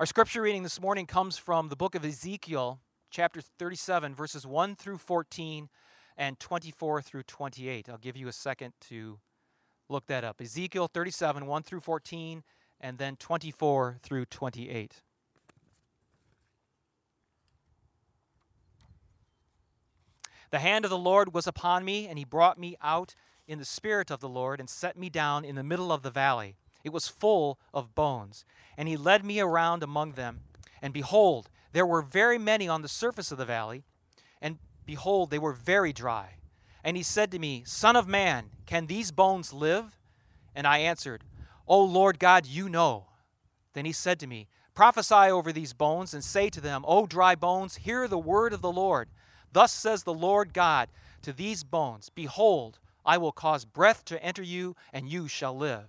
Our scripture reading this morning comes from the book of Ezekiel, chapter 37, verses 1 through 14 and 24 through 28. I'll give you a second to look that up. Ezekiel 37, 1 through 14, and then 24 through 28. The hand of the Lord was upon me, and he brought me out in the spirit of the Lord and set me down in the middle of the valley. It was full of bones. And he led me around among them. And behold, there were very many on the surface of the valley. And behold, they were very dry. And he said to me, Son of man, can these bones live? And I answered, O Lord God, you know. Then he said to me, Prophesy over these bones and say to them, O dry bones, hear the word of the Lord. Thus says the Lord God to these bones Behold, I will cause breath to enter you, and you shall live.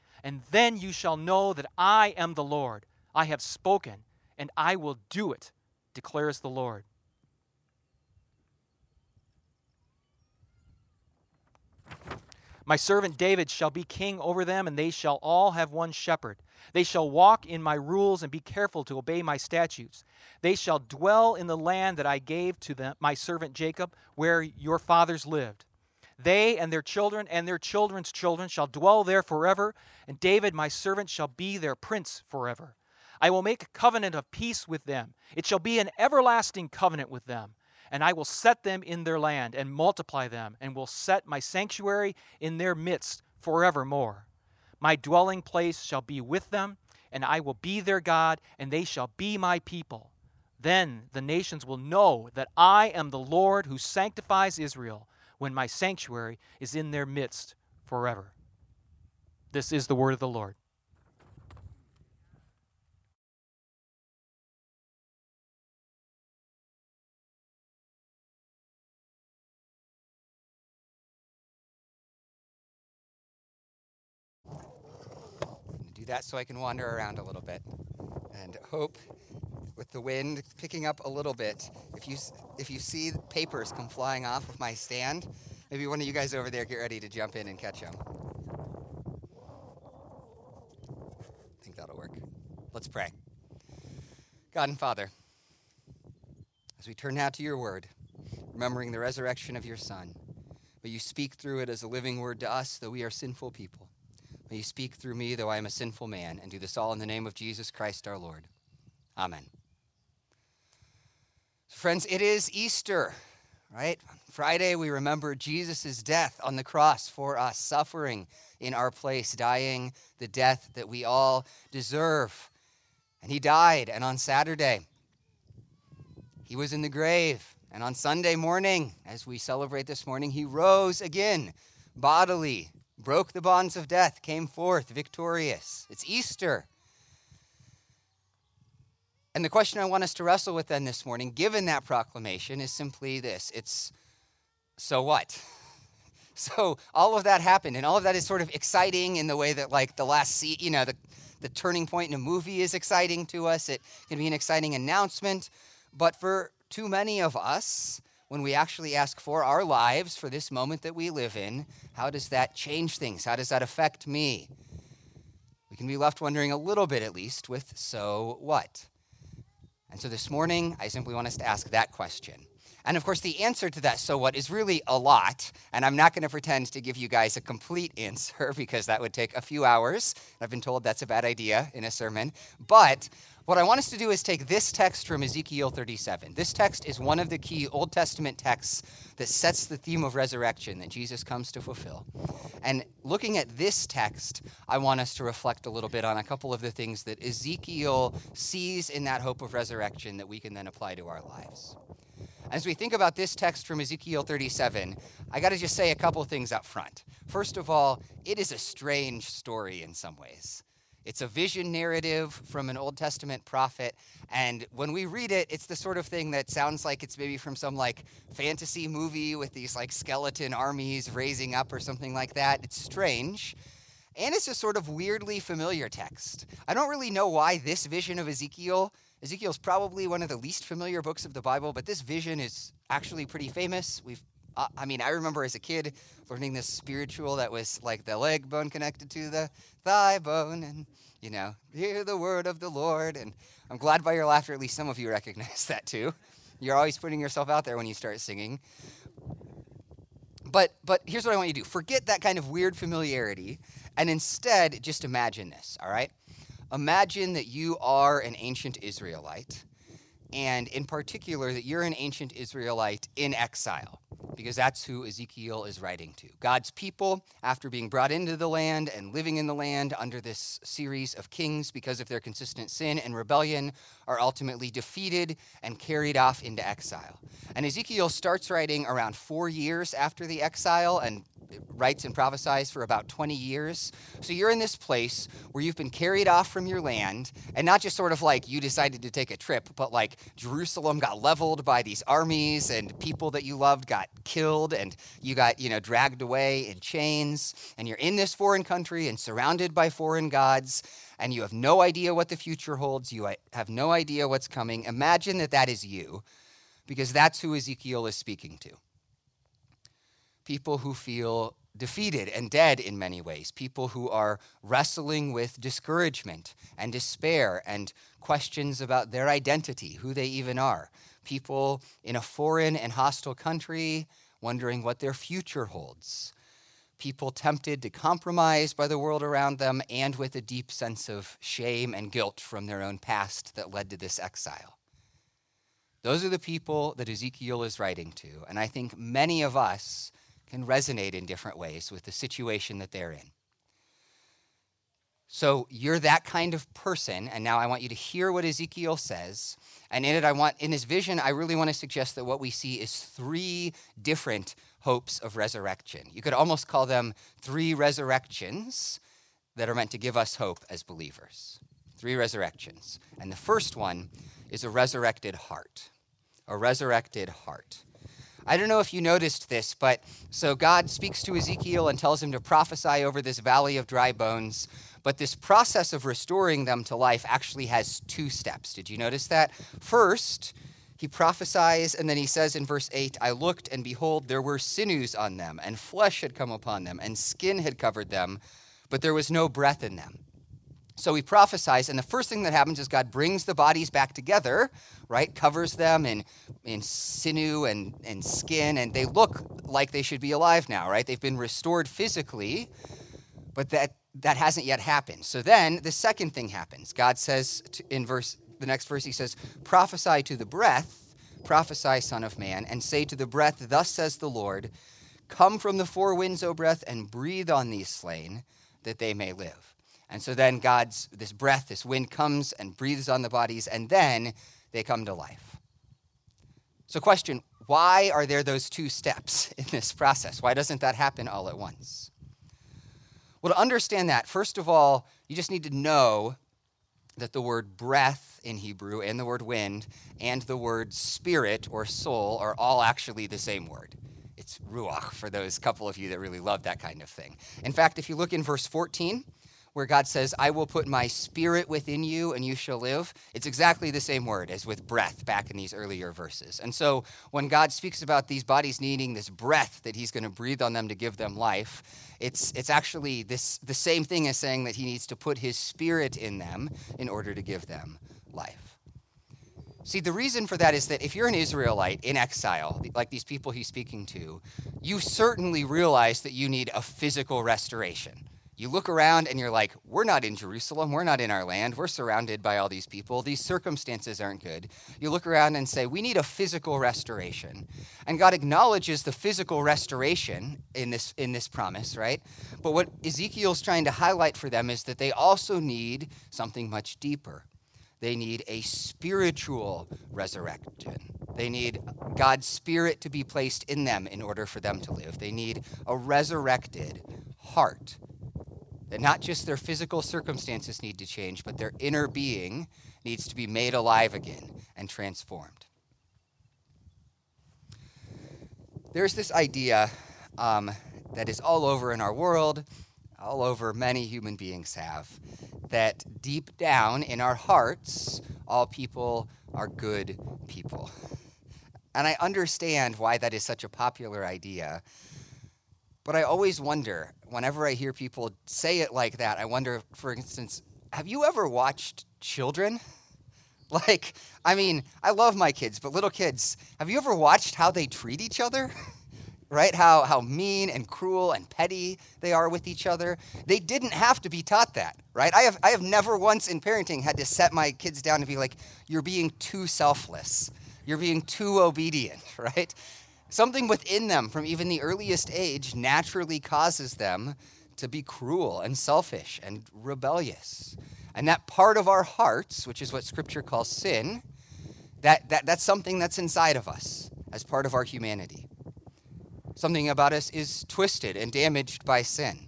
and then you shall know that I am the Lord. I have spoken, and I will do it, declares the Lord. My servant David shall be king over them, and they shall all have one shepherd. They shall walk in my rules and be careful to obey my statutes. They shall dwell in the land that I gave to them, my servant Jacob, where your fathers lived. They and their children and their children's children shall dwell there forever, and David my servant shall be their prince forever. I will make a covenant of peace with them. It shall be an everlasting covenant with them. And I will set them in their land and multiply them, and will set my sanctuary in their midst forevermore. My dwelling place shall be with them, and I will be their God, and they shall be my people. Then the nations will know that I am the Lord who sanctifies Israel when my sanctuary is in their midst forever. This is the word of the Lord. Do that so I can wander around a little bit and hope with the wind picking up a little bit. If you if you see papers come flying off of my stand, maybe one of you guys over there get ready to jump in and catch them. I think that'll work. Let's pray. God and Father, as we turn now to your word, remembering the resurrection of your Son, may you speak through it as a living word to us, though we are sinful people. May you speak through me, though I am a sinful man, and do this all in the name of Jesus Christ our Lord. Amen. Friends, it is Easter, right? Friday, we remember Jesus' death on the cross for us, suffering in our place, dying the death that we all deserve. And he died, and on Saturday, he was in the grave. And on Sunday morning, as we celebrate this morning, he rose again bodily broke the bonds of death, came forth victorious. It's Easter. And the question I want us to wrestle with then this morning, given that proclamation, is simply this it's so what? So all of that happened, and all of that is sort of exciting in the way that, like, the last scene, you know, the, the turning point in a movie is exciting to us. It can be an exciting announcement. But for too many of us, when we actually ask for our lives, for this moment that we live in, how does that change things? How does that affect me? We can be left wondering a little bit at least with so what? And so this morning, I simply want us to ask that question. And of course, the answer to that so what is really a lot. And I'm not going to pretend to give you guys a complete answer because that would take a few hours. I've been told that's a bad idea in a sermon. But what I want us to do is take this text from Ezekiel 37. This text is one of the key Old Testament texts that sets the theme of resurrection that Jesus comes to fulfill. And looking at this text, I want us to reflect a little bit on a couple of the things that Ezekiel sees in that hope of resurrection that we can then apply to our lives. As we think about this text from Ezekiel 37, I got to just say a couple things up front. First of all, it is a strange story in some ways. It's a vision narrative from an Old Testament prophet. And when we read it, it's the sort of thing that sounds like it's maybe from some like fantasy movie with these like skeleton armies raising up or something like that. It's strange. And it's a sort of weirdly familiar text. I don't really know why this vision of Ezekiel, Ezekiel's probably one of the least familiar books of the Bible, but this vision is actually pretty famous. We've uh, I mean, I remember as a kid learning this spiritual that was like the leg bone connected to the thigh bone, and you know, hear the word of the Lord. And I'm glad by your laughter, at least some of you recognize that too. You're always putting yourself out there when you start singing. But but here's what I want you to do: forget that kind of weird familiarity, and instead just imagine this. All right, imagine that you are an ancient Israelite and in particular that you're an ancient Israelite in exile, because that's who Ezekiel is writing to. God's people, after being brought into the land and living in the land under this series of kings because of their consistent sin and rebellion, are ultimately defeated and carried off into exile. And Ezekiel starts writing around four years after the exile and writes and prophesies for about 20 years. So you're in this place where you've been carried off from your land, and not just sort of like you decided to take a trip, but like Jerusalem got leveled by these armies, and people that you loved got killed, and you got, you know, dragged away in chains, and you're in this foreign country and surrounded by foreign gods. And you have no idea what the future holds. You uh, have no idea what's coming. Imagine that that is you, because that's who Ezekiel is speaking to people who feel defeated and dead in many ways, people who are wrestling with discouragement and despair and questions about their identity, who they even are, people in a foreign and hostile country wondering what their future holds. People tempted to compromise by the world around them and with a deep sense of shame and guilt from their own past that led to this exile. Those are the people that Ezekiel is writing to. And I think many of us can resonate in different ways with the situation that they're in. So you're that kind of person, and now I want you to hear what Ezekiel says. And in it, I want, in his vision, I really want to suggest that what we see is three different hopes of resurrection. You could almost call them three resurrections that are meant to give us hope as believers. Three resurrections. And the first one is a resurrected heart. A resurrected heart. I don't know if you noticed this, but so God speaks to Ezekiel and tells him to prophesy over this valley of dry bones. But this process of restoring them to life actually has two steps. Did you notice that? First, he prophesies, and then he says in verse 8, I looked, and behold, there were sinews on them, and flesh had come upon them, and skin had covered them, but there was no breath in them. So he prophesies, and the first thing that happens is God brings the bodies back together, right? Covers them in, in sinew and, and skin, and they look like they should be alive now, right? They've been restored physically, but that, that hasn't yet happened. So then the second thing happens. God says to, in verse the next verse, he says, Prophesy to the breath, prophesy, Son of Man, and say to the breath, Thus says the Lord, Come from the four winds, O breath, and breathe on these slain, that they may live. And so then God's, this breath, this wind comes and breathes on the bodies, and then they come to life. So, question why are there those two steps in this process? Why doesn't that happen all at once? Well, to understand that, first of all, you just need to know that the word breath in Hebrew and the word wind and the word spirit or soul are all actually the same word. It's ruach for those couple of you that really love that kind of thing. In fact, if you look in verse 14, where God says, I will put my spirit within you and you shall live, it's exactly the same word as with breath back in these earlier verses. And so when God speaks about these bodies needing this breath that he's going to breathe on them to give them life, it's, it's actually this, the same thing as saying that he needs to put his spirit in them in order to give them life. See, the reason for that is that if you're an Israelite in exile, like these people he's speaking to, you certainly realize that you need a physical restoration you look around and you're like, we're not in Jerusalem. We're not in our land. We're surrounded by all these people. These circumstances aren't good. You look around and say, we need a physical restoration. And God acknowledges the physical restoration in this, in this promise, right? But what Ezekiel's trying to highlight for them is that they also need something much deeper. They need a spiritual resurrection. They need God's spirit to be placed in them in order for them to live. They need a resurrected heart that not just their physical circumstances need to change, but their inner being needs to be made alive again and transformed. There's this idea um, that is all over in our world, all over many human beings have, that deep down in our hearts, all people are good people. And I understand why that is such a popular idea. But I always wonder, whenever I hear people say it like that, I wonder, for instance, have you ever watched children? Like, I mean, I love my kids, but little kids, have you ever watched how they treat each other? right? How, how mean and cruel and petty they are with each other. They didn't have to be taught that, right? I have, I have never once in parenting had to set my kids down and be like, you're being too selfless. You're being too obedient, right? Something within them from even the earliest age naturally causes them to be cruel and selfish and rebellious. And that part of our hearts, which is what scripture calls sin, that, that, that's something that's inside of us as part of our humanity. Something about us is twisted and damaged by sin.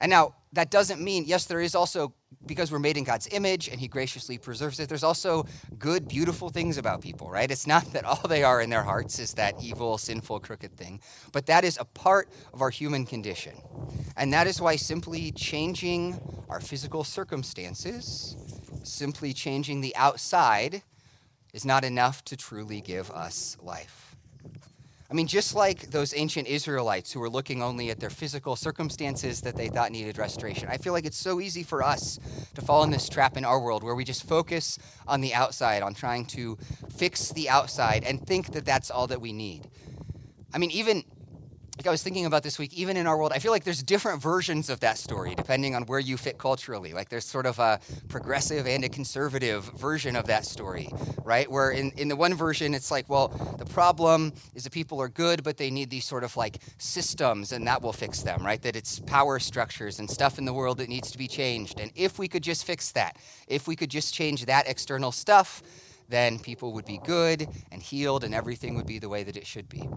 And now, that doesn't mean, yes, there is also because we're made in God's image and He graciously preserves it, there's also good, beautiful things about people, right? It's not that all they are in their hearts is that evil, sinful, crooked thing, but that is a part of our human condition. And that is why simply changing our physical circumstances, simply changing the outside, is not enough to truly give us life. I mean, just like those ancient Israelites who were looking only at their physical circumstances that they thought needed restoration, I feel like it's so easy for us to fall in this trap in our world where we just focus on the outside, on trying to fix the outside and think that that's all that we need. I mean, even like I was thinking about this week, even in our world, I feel like there's different versions of that story depending on where you fit culturally. Like there's sort of a progressive and a conservative version of that story, right? Where in, in the one version, it's like, well, the problem is that people are good, but they need these sort of like systems and that will fix them, right? That it's power structures and stuff in the world that needs to be changed. And if we could just fix that, if we could just change that external stuff, then people would be good and healed and everything would be the way that it should be.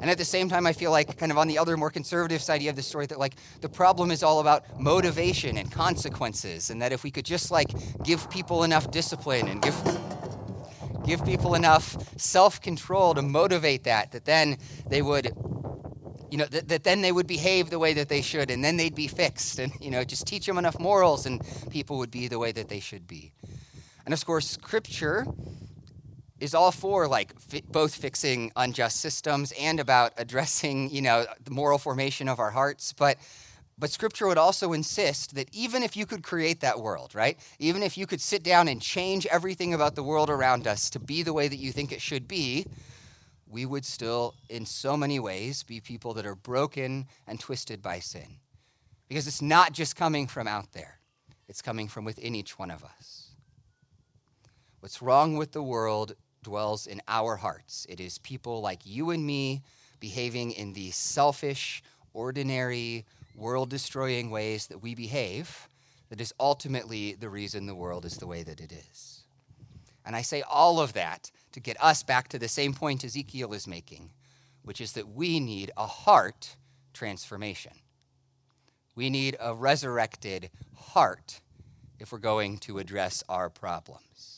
And at the same time, I feel like, kind of on the other more conservative side, you have the story that, like, the problem is all about motivation and consequences. And that if we could just, like, give people enough discipline and give, give people enough self control to motivate that, that then they would, you know, that, that then they would behave the way that they should and then they'd be fixed. And, you know, just teach them enough morals and people would be the way that they should be. And of course, scripture is all for like fi- both fixing unjust systems and about addressing you know the moral formation of our hearts but but scripture would also insist that even if you could create that world right even if you could sit down and change everything about the world around us to be the way that you think it should be we would still in so many ways be people that are broken and twisted by sin. Because it's not just coming from out there. It's coming from within each one of us. What's wrong with the world dwells in our hearts. It is people like you and me behaving in the selfish, ordinary, world destroying ways that we behave that is ultimately the reason the world is the way that it is. And I say all of that to get us back to the same point Ezekiel is making, which is that we need a heart transformation. We need a resurrected heart if we're going to address our problems.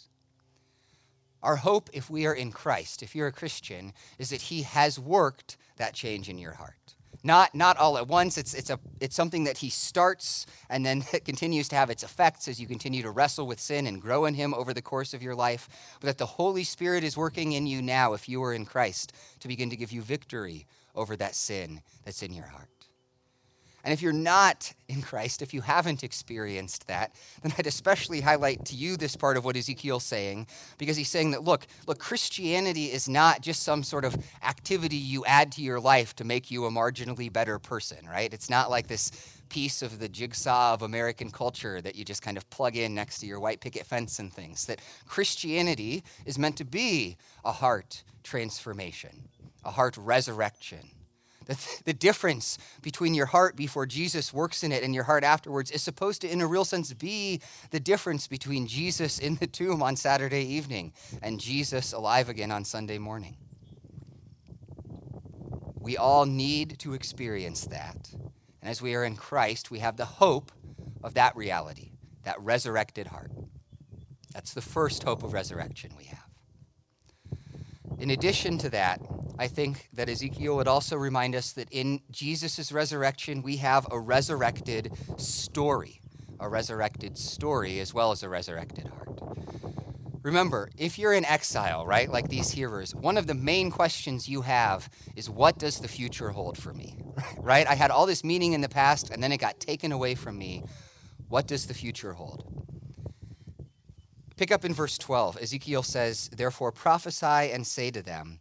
Our hope, if we are in Christ, if you're a Christian, is that He has worked that change in your heart. not not all at once. It's it's a it's something that he starts and then continues to have its effects as you continue to wrestle with sin and grow in him over the course of your life. But that the Holy Spirit is working in you now, if you are in Christ, to begin to give you victory over that sin that's in your heart. And if you're not in Christ, if you haven't experienced that, then I'd especially highlight to you this part of what Ezekiel's saying, because he's saying that look, look, Christianity is not just some sort of activity you add to your life to make you a marginally better person, right? It's not like this piece of the jigsaw of American culture that you just kind of plug in next to your white picket fence and things. That Christianity is meant to be a heart transformation, a heart resurrection the, the difference between your heart before Jesus works in it and your heart afterwards is supposed to, in a real sense, be the difference between Jesus in the tomb on Saturday evening and Jesus alive again on Sunday morning. We all need to experience that. And as we are in Christ, we have the hope of that reality, that resurrected heart. That's the first hope of resurrection we have. In addition to that, I think that Ezekiel would also remind us that in Jesus' resurrection, we have a resurrected story, a resurrected story as well as a resurrected heart. Remember, if you're in exile, right, like these hearers, one of the main questions you have is what does the future hold for me? Right? I had all this meaning in the past and then it got taken away from me. What does the future hold? Pick up in verse 12. Ezekiel says, Therefore prophesy and say to them,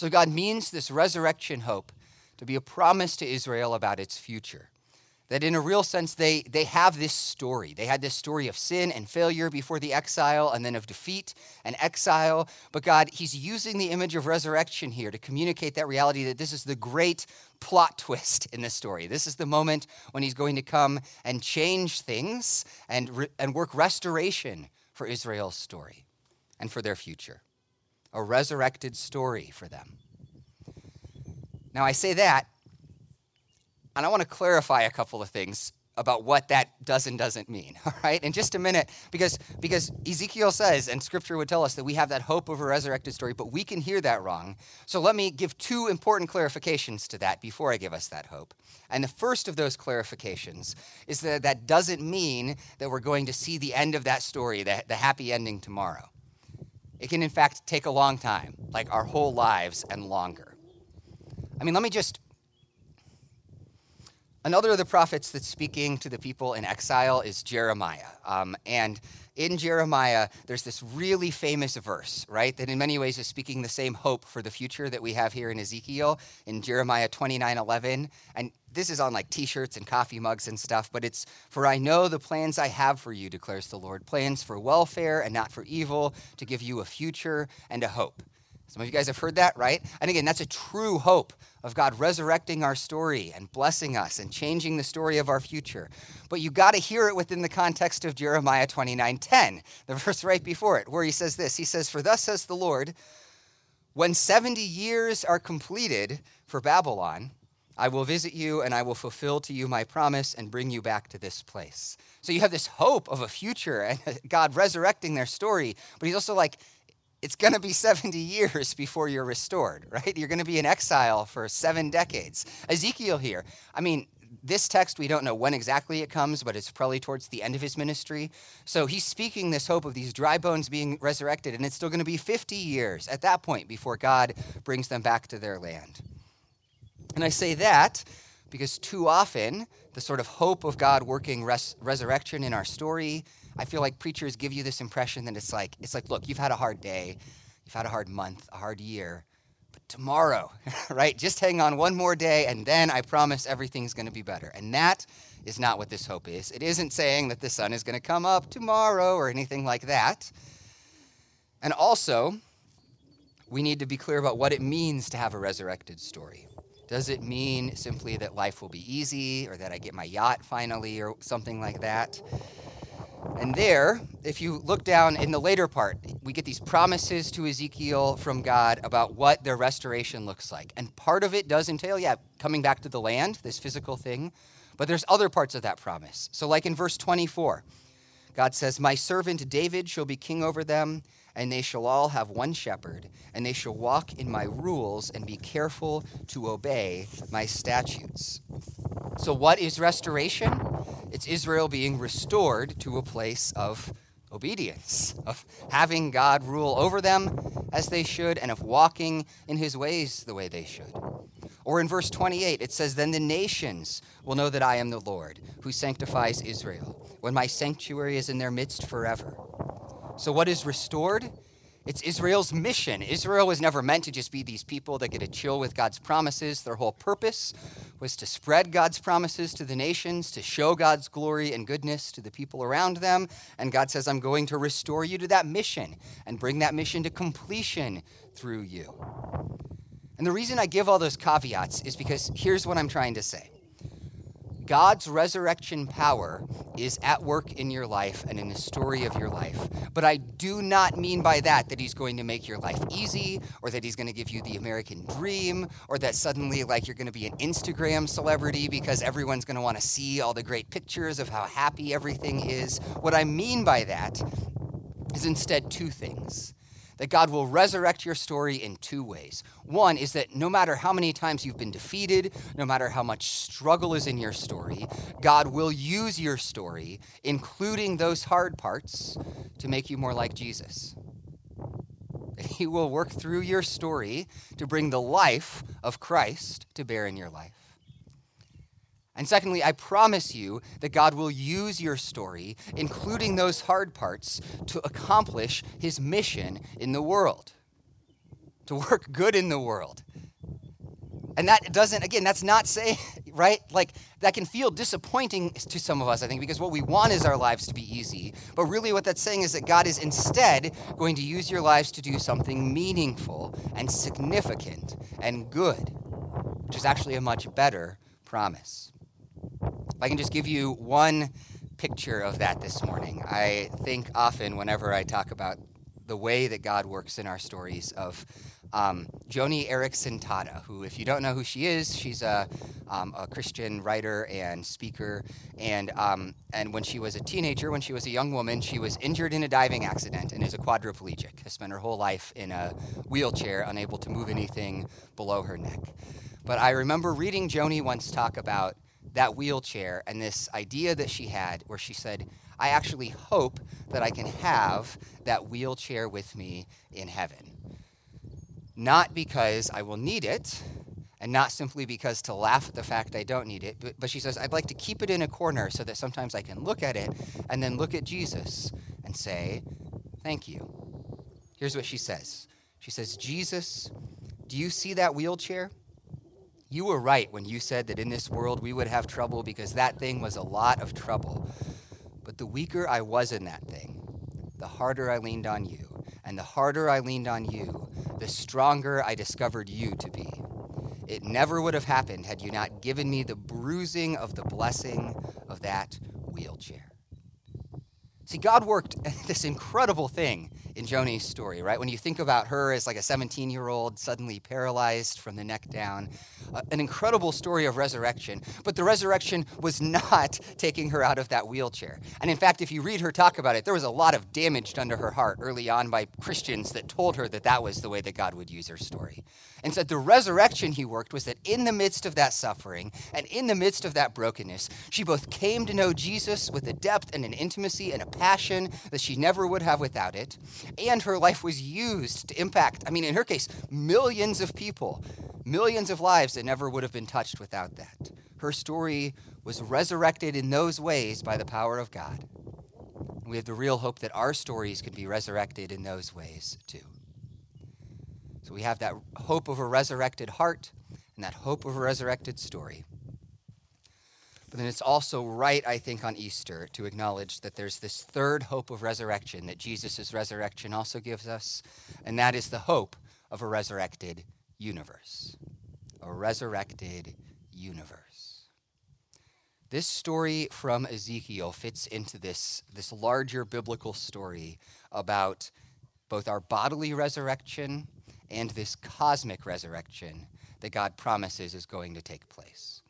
So God means this resurrection hope to be a promise to Israel about its future. That in a real sense, they, they have this story. They had this story of sin and failure before the exile, and then of defeat and exile. But God, He's using the image of resurrection here to communicate that reality that this is the great plot twist in this story. This is the moment when He's going to come and change things and, re- and work restoration for Israel's story and for their future. A resurrected story for them. Now, I say that, and I want to clarify a couple of things about what that does and doesn't mean all right? In just a minute because because ezekiel says and scripture would tell us that we have that hope of a resurrected story but we can hear that wrong. So let me give two important clarifications to that before i give us that hope. And the first of those clarifications is that that doesn't mean that we're going to see the end of that story the, the happy ending tomorrow it can in fact take a long time like our whole lives and longer. I mean let me just Another of the prophets that's speaking to the people in exile is Jeremiah. Um, and in Jeremiah, there's this really famous verse, right, that in many ways is speaking the same hope for the future that we have here in Ezekiel in Jeremiah 29 11. And this is on like t shirts and coffee mugs and stuff, but it's, For I know the plans I have for you, declares the Lord plans for welfare and not for evil, to give you a future and a hope. Some of you guys have heard that, right? And again, that's a true hope of God resurrecting our story and blessing us and changing the story of our future. But you got to hear it within the context of Jeremiah 29:10, the verse right before it, where he says this. He says, "For thus says the Lord, when 70 years are completed for Babylon, I will visit you and I will fulfill to you my promise and bring you back to this place." So you have this hope of a future and God resurrecting their story, but he's also like it's going to be 70 years before you're restored, right? You're going to be in exile for seven decades. Ezekiel here, I mean, this text, we don't know when exactly it comes, but it's probably towards the end of his ministry. So he's speaking this hope of these dry bones being resurrected, and it's still going to be 50 years at that point before God brings them back to their land. And I say that because too often, the sort of hope of God working res- resurrection in our story I feel like preachers give you this impression that it's like, it's like, look, you've had a hard day, you've had a hard month, a hard year, but tomorrow, right? Just hang on one more day, and then I promise everything's going to be better. And that is not what this hope is. It isn't saying that the sun is going to come up tomorrow or anything like that. And also, we need to be clear about what it means to have a resurrected story Does it mean simply that life will be easy or that I get my yacht finally or something like that? And there, if you look down in the later part, we get these promises to Ezekiel from God about what their restoration looks like. And part of it does entail, yeah, coming back to the land, this physical thing. But there's other parts of that promise. So, like in verse 24, God says, My servant David shall be king over them and they shall all have one shepherd, and they shall walk in my rules and be careful to obey my statutes. So, what is restoration? It's Israel being restored to a place of obedience, of having God rule over them as they should, and of walking in his ways the way they should. Or in verse 28, it says, Then the nations will know that I am the Lord, who sanctifies Israel, when my sanctuary is in their midst forever. So, what is restored? It's Israel's mission. Israel was never meant to just be these people that get to chill with God's promises. Their whole purpose was to spread God's promises to the nations, to show God's glory and goodness to the people around them. And God says, I'm going to restore you to that mission and bring that mission to completion through you. And the reason I give all those caveats is because here's what I'm trying to say God's resurrection power is at work in your life and in the story of your life. But I do not mean by that that he's going to make your life easy or that he's going to give you the American dream or that suddenly like you're going to be an Instagram celebrity because everyone's going to want to see all the great pictures of how happy everything is. What I mean by that is instead two things that God will resurrect your story in two ways. One is that no matter how many times you've been defeated, no matter how much struggle is in your story, God will use your story, including those hard parts, to make you more like Jesus. He will work through your story to bring the life of Christ to bear in your life. And secondly, I promise you that God will use your story, including those hard parts, to accomplish his mission in the world, to work good in the world. And that doesn't, again, that's not saying, right? Like, that can feel disappointing to some of us, I think, because what we want is our lives to be easy. But really, what that's saying is that God is instead going to use your lives to do something meaningful and significant and good, which is actually a much better promise. I can just give you one picture of that this morning, I think often whenever I talk about the way that God works in our stories of um, Joni Eareckson Tada, who, if you don't know who she is, she's a, um, a Christian writer and speaker. And, um, and when she was a teenager, when she was a young woman, she was injured in a diving accident and is a quadriplegic, has spent her whole life in a wheelchair, unable to move anything below her neck. But I remember reading Joni once talk about that wheelchair and this idea that she had where she said, I actually hope that I can have that wheelchair with me in heaven. Not because I will need it, and not simply because to laugh at the fact I don't need it, but, but she says, I'd like to keep it in a corner so that sometimes I can look at it and then look at Jesus and say, Thank you. Here's what she says She says, Jesus, do you see that wheelchair? You were right when you said that in this world we would have trouble because that thing was a lot of trouble. But the weaker I was in that thing, the harder I leaned on you. And the harder I leaned on you, the stronger I discovered you to be. It never would have happened had you not given me the bruising of the blessing of that wheelchair. See, God worked this incredible thing in Joni's story, right? When you think about her as like a 17 year old, suddenly paralyzed from the neck down, an incredible story of resurrection. But the resurrection was not taking her out of that wheelchair. And in fact, if you read her talk about it, there was a lot of damage done to her heart early on by Christians that told her that that was the way that God would use her story. And said the resurrection he worked was that in the midst of that suffering and in the midst of that brokenness, she both came to know Jesus with a depth and an intimacy and a passion that she never would have without it, and her life was used to impact, I mean, in her case, millions of people, millions of lives that never would have been touched without that. Her story was resurrected in those ways by the power of God. We have the real hope that our stories can be resurrected in those ways too. So we have that hope of a resurrected heart and that hope of a resurrected story. But then it's also right, I think, on Easter to acknowledge that there's this third hope of resurrection that Jesus' resurrection also gives us, and that is the hope of a resurrected universe. a resurrected universe. This story from Ezekiel fits into this, this larger biblical story about both our bodily resurrection and this cosmic resurrection that God promises is going to take place.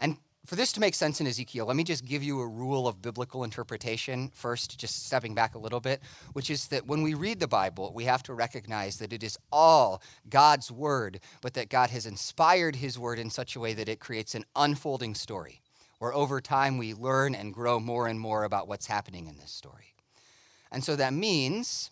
And for this to make sense in Ezekiel, let me just give you a rule of biblical interpretation first, just stepping back a little bit, which is that when we read the Bible, we have to recognize that it is all God's word, but that God has inspired his word in such a way that it creates an unfolding story, where over time we learn and grow more and more about what's happening in this story. And so that means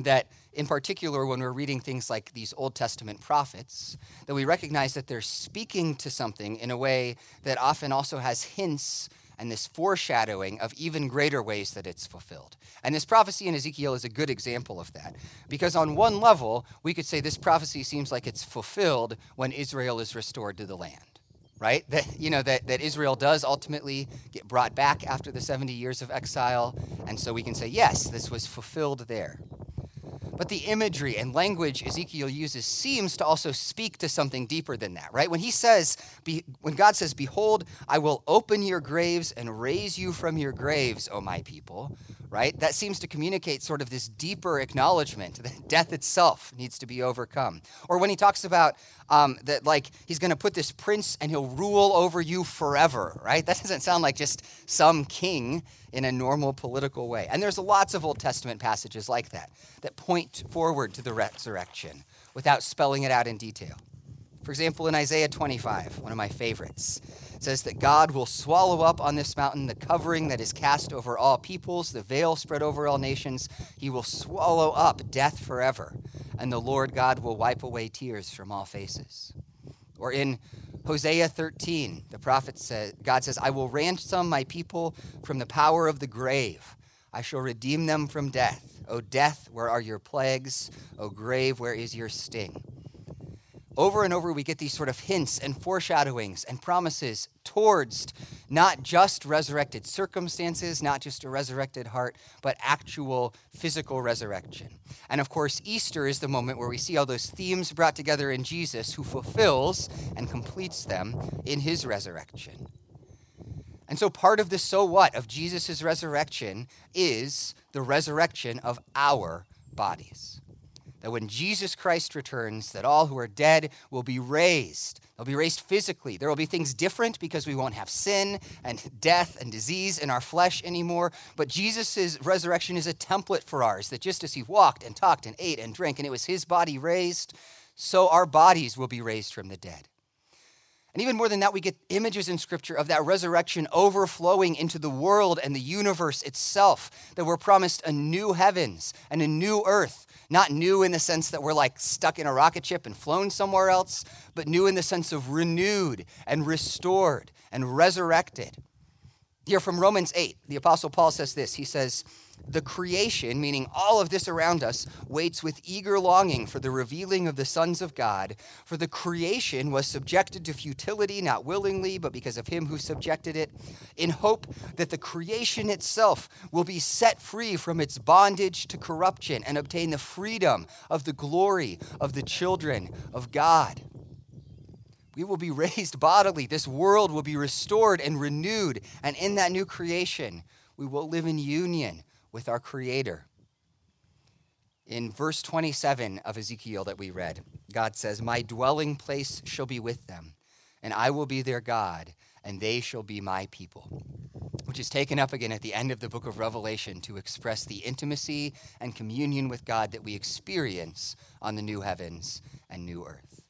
that in particular when we're reading things like these old testament prophets that we recognize that they're speaking to something in a way that often also has hints and this foreshadowing of even greater ways that it's fulfilled. And this prophecy in Ezekiel is a good example of that. Because on one level, we could say this prophecy seems like it's fulfilled when Israel is restored to the land. Right? That you know that, that Israel does ultimately get brought back after the 70 years of exile. And so we can say, yes, this was fulfilled there. But the imagery and language Ezekiel uses seems to also speak to something deeper than that, right? When he says, when God says, Behold, I will open your graves and raise you from your graves, O my people, right? That seems to communicate sort of this deeper acknowledgement that death itself needs to be overcome. Or when he talks about um, that, like, he's going to put this prince and he'll rule over you forever, right? That doesn't sound like just some king in a normal political way. And there's lots of Old Testament passages like that that point forward to the resurrection without spelling it out in detail. For example, in Isaiah 25, one of my favorites, it says that God will swallow up on this mountain the covering that is cast over all peoples, the veil spread over all nations. He will swallow up death forever, and the Lord God will wipe away tears from all faces. Or in Hosea 13, the prophet says, God says, I will ransom my people from the power of the grave. I shall redeem them from death. O death, where are your plagues? O grave, where is your sting? Over and over, we get these sort of hints and foreshadowings and promises towards not just resurrected circumstances, not just a resurrected heart, but actual physical resurrection. And of course, Easter is the moment where we see all those themes brought together in Jesus, who fulfills and completes them in his resurrection. And so, part of the so what of Jesus' resurrection is the resurrection of our bodies that when Jesus Christ returns, that all who are dead will be raised. They'll be raised physically. There will be things different because we won't have sin and death and disease in our flesh anymore. But Jesus' resurrection is a template for ours, that just as he walked and talked and ate and drank, and it was his body raised, so our bodies will be raised from the dead. And even more than that, we get images in Scripture of that resurrection overflowing into the world and the universe itself, that we're promised a new heavens and a new earth. Not new in the sense that we're like stuck in a rocket ship and flown somewhere else, but new in the sense of renewed and restored and resurrected. Here from Romans 8, the Apostle Paul says this He says, the creation, meaning all of this around us, waits with eager longing for the revealing of the sons of God. For the creation was subjected to futility, not willingly, but because of him who subjected it, in hope that the creation itself will be set free from its bondage to corruption and obtain the freedom of the glory of the children of God. We will be raised bodily. This world will be restored and renewed. And in that new creation, we will live in union with our Creator. In verse 27 of Ezekiel that we read, God says, My dwelling place shall be with them, and I will be their God, and they shall be my people. Which is taken up again at the end of the book of Revelation to express the intimacy and communion with God that we experience on the new heavens and new earth.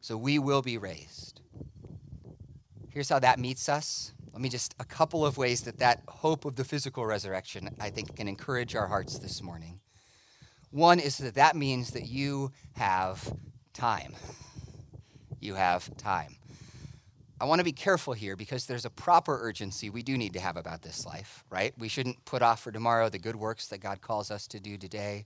So we will be raised. Here's how that meets us let me just, a couple of ways that that hope of the physical resurrection, I think, can encourage our hearts this morning. One is that that means that you have time. You have time. I want to be careful here because there's a proper urgency we do need to have about this life, right? We shouldn't put off for tomorrow the good works that God calls us to do today.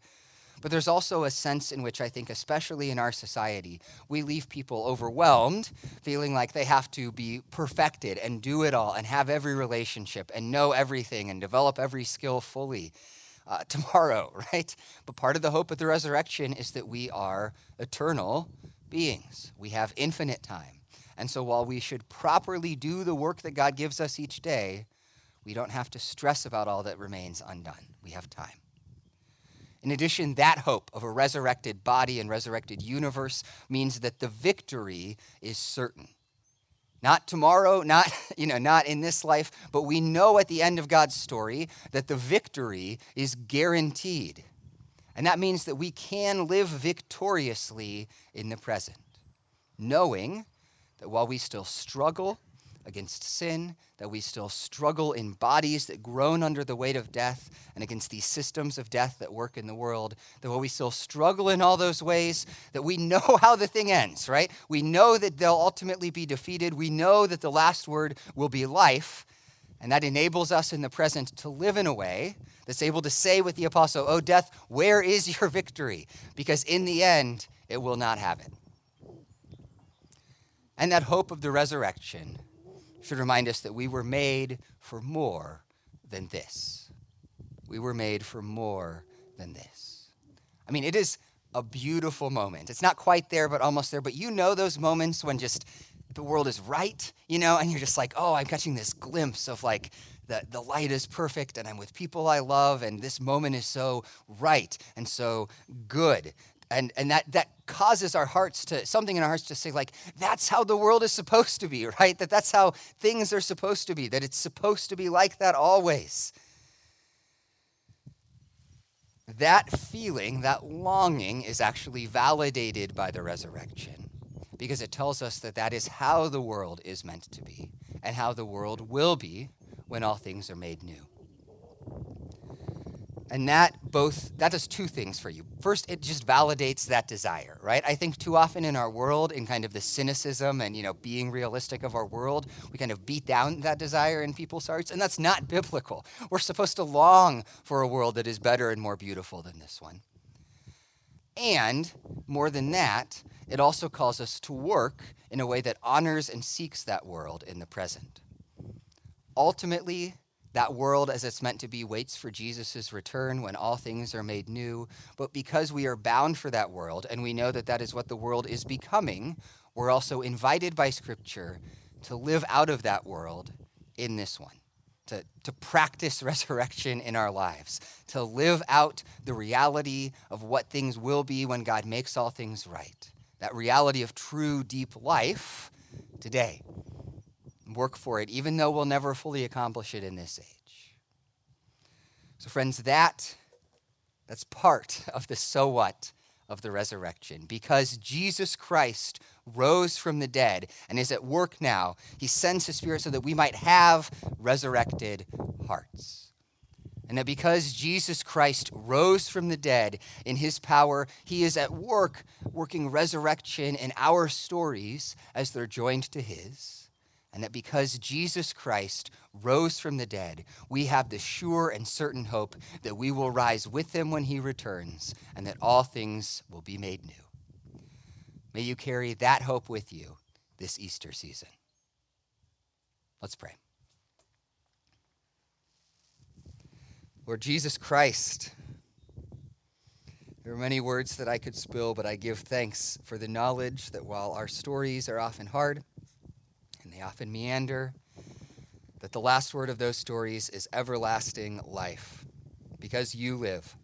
But there's also a sense in which I think, especially in our society, we leave people overwhelmed, feeling like they have to be perfected and do it all and have every relationship and know everything and develop every skill fully uh, tomorrow, right? But part of the hope of the resurrection is that we are eternal beings. We have infinite time. And so while we should properly do the work that God gives us each day, we don't have to stress about all that remains undone. We have time. In addition, that hope of a resurrected body and resurrected universe means that the victory is certain. Not tomorrow, not, you know, not in this life, but we know at the end of God's story that the victory is guaranteed. And that means that we can live victoriously in the present, knowing that while we still struggle against sin, that we still struggle in bodies that groan under the weight of death and against these systems of death that work in the world, that we still struggle in all those ways, that we know how the thing ends, right? We know that they'll ultimately be defeated. We know that the last word will be life. And that enables us in the present to live in a way that's able to say with the apostle, Oh, death, where is your victory? Because in the end, it will not have it. And that hope of the resurrection should remind us that we were made for more than this. We were made for more than this. I mean, it is a beautiful moment. It's not quite there, but almost there. But you know those moments when just the world is right, you know, and you're just like, oh, I'm catching this glimpse of like the, the light is perfect and I'm with people I love and this moment is so right and so good and and that that causes our hearts to something in our hearts to say like that's how the world is supposed to be right? That that's how things are supposed to be that it's supposed to be like that always. That feeling that longing is actually validated by the resurrection because it tells us that that is how the world is meant to be and how the world will be when all things are made new and that both that does two things for you. First it just validates that desire right? I think too often in our world in kind of the cynicism and you know being realistic of our world we kind of beat down that desire in people's hearts and that's not biblical. We're supposed to long for a world that is better and more beautiful than this one. And more than that it also calls us to work in a way that honors and seeks that world in the present. Ultimately that world, as it's meant to be, waits for Jesus' return when all things are made new. But because we are bound for that world, and we know that that is what the world is becoming, we're also invited by Scripture to live out of that world in this one, to, to practice resurrection in our lives, to live out the reality of what things will be when God makes all things right. That reality of true, deep life today work for it, even though we'll never fully accomplish it in this age. So, friends, that that's part of the so what of the resurrection. Because Jesus Christ rose from the dead and is at work now, he sends his spirit so that we might have resurrected hearts. And that because Jesus Christ rose from the dead in his power, he is at work working resurrection in our stories as they're joined to his and that because Jesus Christ rose from the dead, we have the sure and certain hope that we will rise with him when he returns, and that all things will be made new. May you carry that hope with you this Easter season. Let's pray. Lord Jesus Christ, there are many words that I could spill, but I give thanks for the knowledge that while our stories are often hard, often meander, that the last word of those stories is everlasting life because you live.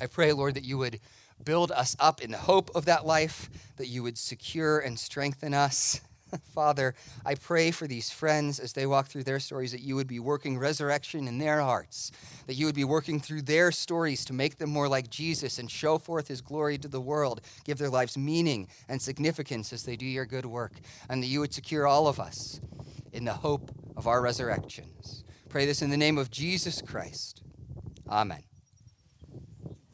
I pray, Lord, that you would build us up in the hope of that life, that you would secure and strengthen us Father, I pray for these friends as they walk through their stories that you would be working resurrection in their hearts, that you would be working through their stories to make them more like Jesus and show forth his glory to the world, give their lives meaning and significance as they do your good work, and that you would secure all of us in the hope of our resurrections. Pray this in the name of Jesus Christ. Amen.